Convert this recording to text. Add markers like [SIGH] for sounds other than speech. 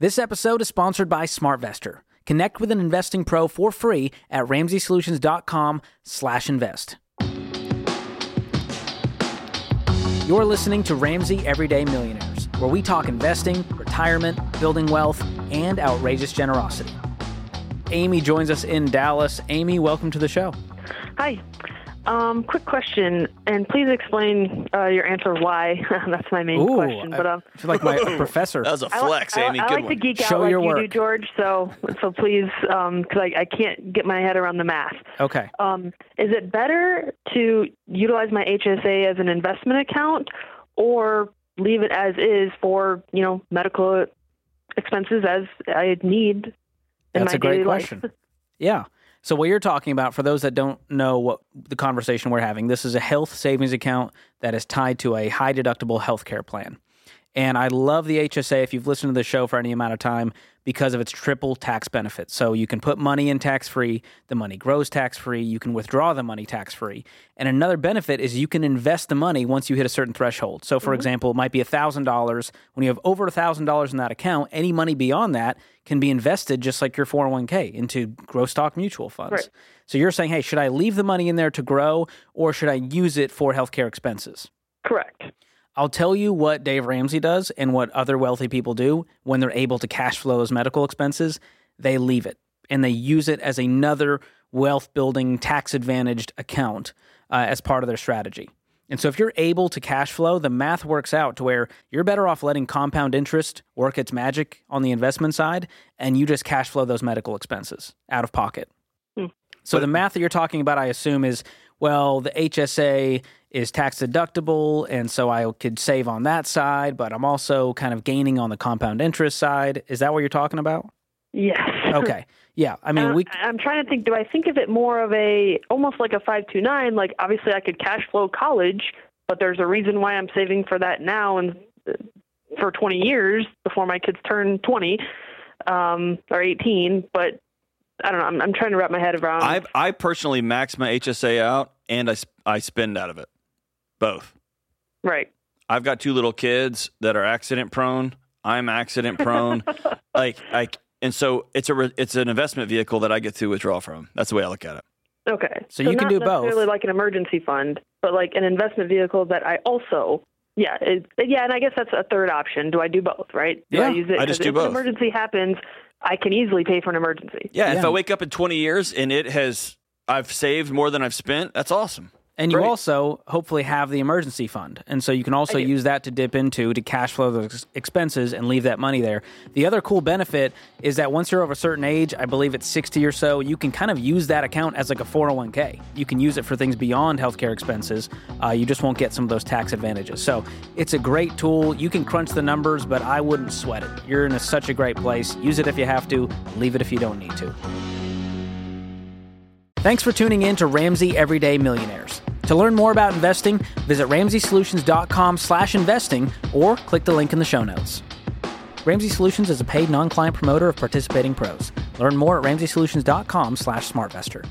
This episode is sponsored by SmartVestor. Connect with an investing pro for free at ramseysolutions.com/invest. You're listening to Ramsey Everyday Millionaires, where we talk investing, retirement, building wealth, and outrageous generosity. Amy joins us in Dallas. Amy, welcome to the show. Hi. Um, quick question, and please explain uh, your answer why. [LAUGHS] That's my main Ooh, question. But um, I feel like my [LAUGHS] professor. That was a I, li- flex, I, Amy. I Good like one. to geek Show out like your you do. George. So, so please, because I, I can't get my head around the math. Okay. Um, is it better to utilize my HSA as an investment account, or leave it as is for you know medical expenses as I need in That's my a great daily question. life? Yeah. So what you're talking about, for those that don't know what the conversation we're having, this is a health savings account that is tied to a high deductible healthcare plan. And I love the HSA if you've listened to the show for any amount of time because of its triple tax benefits. So you can put money in tax free, the money grows tax free, you can withdraw the money tax free. And another benefit is you can invest the money once you hit a certain threshold. So, for mm-hmm. example, it might be $1,000. When you have over $1,000 in that account, any money beyond that can be invested just like your 401k into growth stock mutual funds. Right. So you're saying, hey, should I leave the money in there to grow or should I use it for healthcare expenses? Correct. I'll tell you what Dave Ramsey does and what other wealthy people do when they're able to cash flow those medical expenses. They leave it and they use it as another wealth building, tax advantaged account uh, as part of their strategy. And so, if you're able to cash flow, the math works out to where you're better off letting compound interest work its magic on the investment side and you just cash flow those medical expenses out of pocket. So, the math that you're talking about, I assume, is well, the HSA is tax deductible, and so I could save on that side, but I'm also kind of gaining on the compound interest side. Is that what you're talking about? Yes. Okay. Yeah. I mean, Uh, we. I'm trying to think. Do I think of it more of a almost like a five two nine? Like obviously I could cash flow college, but there's a reason why I'm saving for that now and uh, for 20 years before my kids turn 20 um, or 18. But I don't know. I'm, I'm trying to wrap my head around. I I personally max my HSA out and I sp- I spend out of it, both. right. I've got two little kids that are accident prone. I'm accident prone. [LAUGHS] like like and so it's a it's an investment vehicle that I get to withdraw from. That's the way I look at it. Okay. So you can do both. Really like an emergency fund, but like an investment vehicle that I also. Yeah, it, yeah, and I guess that's a third option. Do I do both? Right? Do Yeah, I use it? I just 'cause do if both. an emergency happens, I can easily pay for an emergency. Yeah, Yeah. if I wake up in 20 years and it has I've saved more than I've spent, that's awesome. And you also hopefully have the emergency fund. And so you can also use that to dip into to cash flow those expenses and leave that money there. The other cool benefit is that once you're of a certain age, I believe it's 60 or so, you can kind of use that account as like a 401k. You can use it for things beyond healthcare expenses. Uh, you just won't get some of those tax advantages. So it's a great tool. You can crunch the numbers, but I wouldn't sweat it. You're in a, such a great place. Use it if you have to, leave it if you don't need to. Thanks for tuning in to Ramsey Everyday Millionaires. To learn more about investing, visit ramseysolutions.com/investing or click the link in the show notes. Ramsey Solutions is a paid non-client promoter of participating pros. Learn more at ramseysolutions.com/smartvestor.